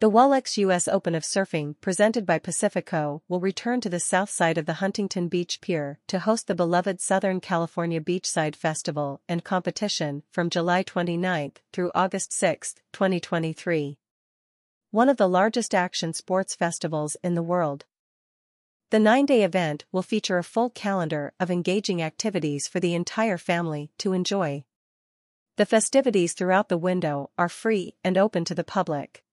The Wallex US Open of Surfing presented by Pacifico will return to the south side of the Huntington Beach Pier to host the beloved Southern California Beachside Festival and competition from July 29 through August 6, 2023. One of the largest action sports festivals in the world. The nine-day event will feature a full calendar of engaging activities for the entire family to enjoy. The festivities throughout the window are free and open to the public.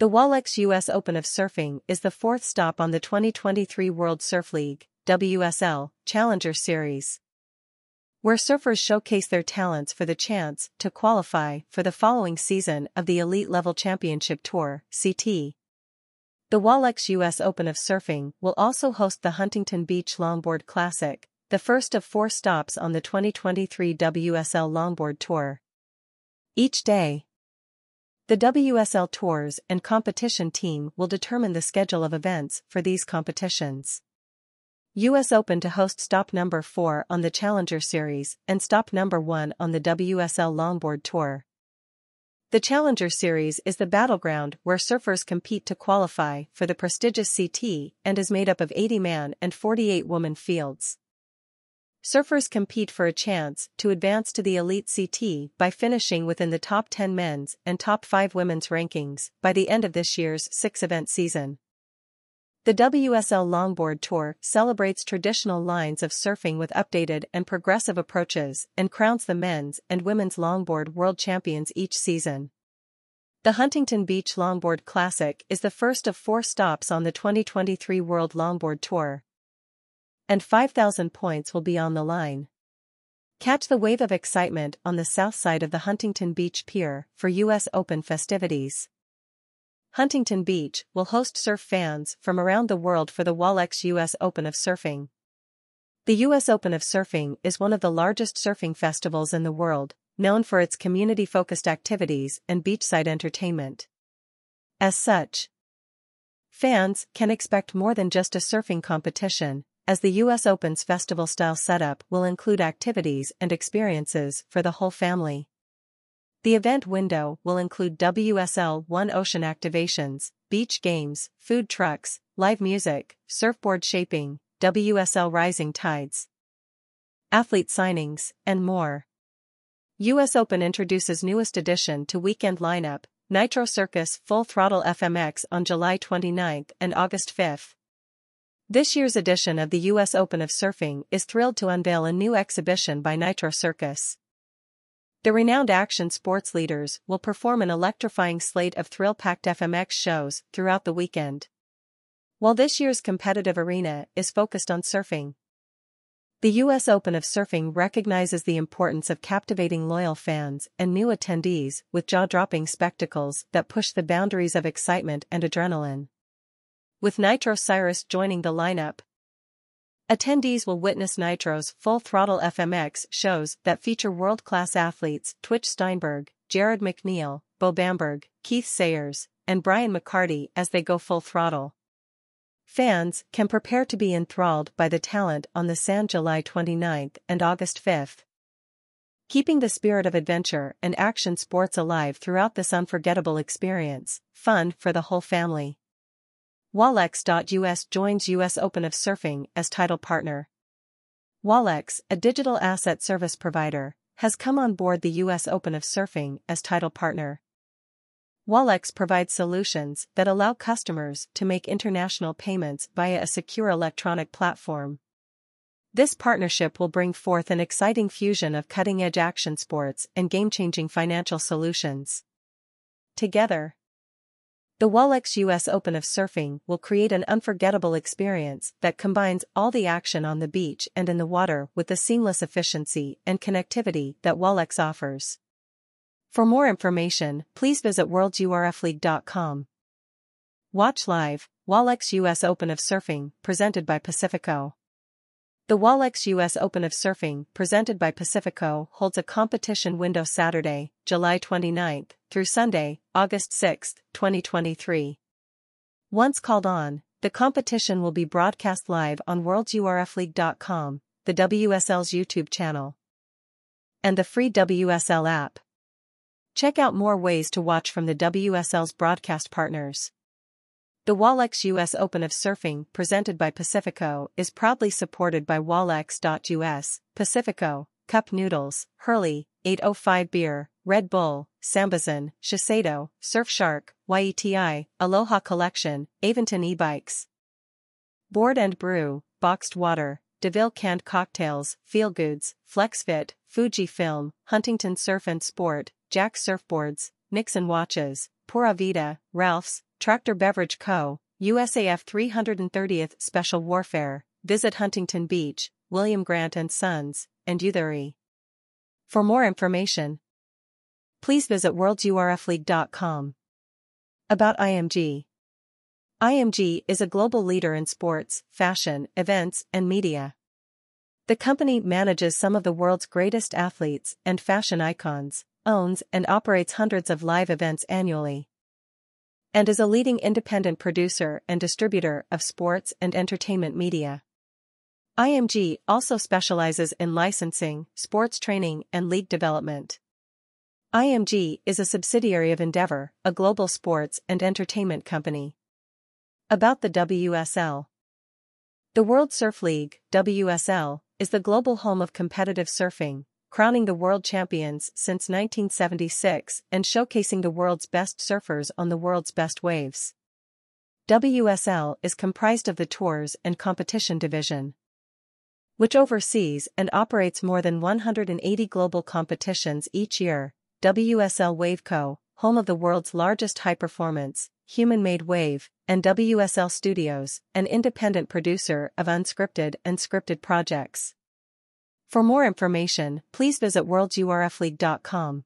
The Wallex US Open of Surfing is the fourth stop on the 2023 World Surf League WSL, Challenger Series, where surfers showcase their talents for the chance to qualify for the following season of the Elite Level Championship Tour CT. The Wallex US Open of Surfing will also host the Huntington Beach Longboard Classic, the first of four stops on the 2023 WSL Longboard Tour. Each day, the WSL Tours and competition team will determine the schedule of events for these competitions. US Open to host stop number 4 on the Challenger Series and stop number 1 on the WSL Longboard Tour. The Challenger Series is the battleground where surfers compete to qualify for the prestigious CT and is made up of 80 man and 48 woman fields. Surfers compete for a chance to advance to the Elite CT by finishing within the top 10 men's and top 5 women's rankings by the end of this year's six-event season. The WSL Longboard Tour celebrates traditional lines of surfing with updated and progressive approaches and crowns the men's and women's longboard world champions each season. The Huntington Beach Longboard Classic is the first of four stops on the 2023 World Longboard Tour and 5,000 points will be on the line. Catch the wave of excitement on the south side of the Huntington Beach Pier for U.S. Open festivities. Huntington Beach will host surf fans from around the world for the Wallex U.S. Open of Surfing. The U.S. Open of Surfing is one of the largest surfing festivals in the world, known for its community-focused activities and beachside entertainment. As such, fans can expect more than just a surfing competition, as the US Open's festival-style setup will include activities and experiences for the whole family. The event window will include WSL One Ocean activations, beach games, food trucks, live music, surfboard shaping, WSL Rising Tides, athlete signings, and more. US Open introduces newest addition to weekend lineup, Nitro Circus Full Throttle FMX on July 29 and August 5. This year's edition of the U.S. Open of Surfing is thrilled to unveil a new exhibition by Nitro Circus. The renowned action sports leaders will perform an electrifying slate of thrill-packed FMX shows throughout the weekend. While this year's competitive arena is focused on surfing, the U.S. Open of Surfing recognizes the importance of captivating loyal fans and new attendees with jaw-dropping spectacles that push the boundaries of excitement and adrenaline with Nitro Circus joining the lineup. Attendees will witness Nitro's full throttle FMX shows that feature world-class athletes Twitch Steinberg, Jared McNeil, Bo Bamberg, Keith Sayers, and Brian McCarty as they go full throttle. Fans can prepare to be enthralled by the talent on the sand July 29th and August 5th. Keeping the spirit of adventure and action sports alive throughout this unforgettable experience, fun for the whole family. Wallex.us joins US Open of Surfing as title partner. Wallex, a digital asset service provider, has come on board the US Open of Surfing as title partner. Wallex provides solutions that allow customers to make international payments via a secure electronic platform. This partnership will bring forth an exciting fusion of cutting-edge action sports and game-changing financial solutions. Together, the Wallex US Open of Surfing will create an unforgettable experience that combines all the action on the beach and in the water with the seamless efficiency and connectivity that Wallex offers. For more information, please visit worldsurfleague.com. Watch live, Wallex US Open of Surfing, presented by Pacifico. The Wallex US Open of Surfing, presented by Pacifico, holds a competition window Saturday, July 29 through Sunday, August 6, 2023. Once called on, the competition will be broadcast live on worldsurfleague.com, the WSL's YouTube channel, and the free WSL app. Check out more ways to watch from the WSL's broadcast partners. The Wallex US Open of Surfing, presented by Pacifico, is proudly supported by Wallex.us, Pacifico, Cup Noodles, Hurley, 805 Beer, Red Bull, Sambazon, Shiseido, Surfshark, YETI, Aloha Collection, Aventon e-bikes. Board and Brew, Boxed Water, DeVille Canned Cocktails, Feelgoods, FlexFit, Fujifilm, Huntington Surf and Sport, Jack Surfboards, Nixon Watches, Pura Vida, Ralph's, Tractor Beverage Co., USAF 330th Special Warfare, Visit Huntington Beach, William Grant & Sons, and Youtheory. For more information, please visit worldsurfleague.com. About IMG IMG is a global leader in sports, fashion, events, and media. The company manages some of the world's greatest athletes and fashion icons, owns and operates hundreds of live events annually and is a leading independent producer and distributor of sports and entertainment media. IMG also specializes in licensing, sports training, and league development. IMG is a subsidiary of Endeavor, a global sports and entertainment company. About the WSL The World Surf League, WSL, is the global home of competitive surfing, crowning the world champions since 1976 and showcasing the world's best surfers on the world's best waves. WSL is comprised of the Tours and Competition Division, which oversees and operates more than 180 global competitions each year. WSL Waveco, home of the world's largest high-performance, human-made wave, and WSL Studios, an independent producer of unscripted and scripted projects. For more information, please visit worldsurfleague.com.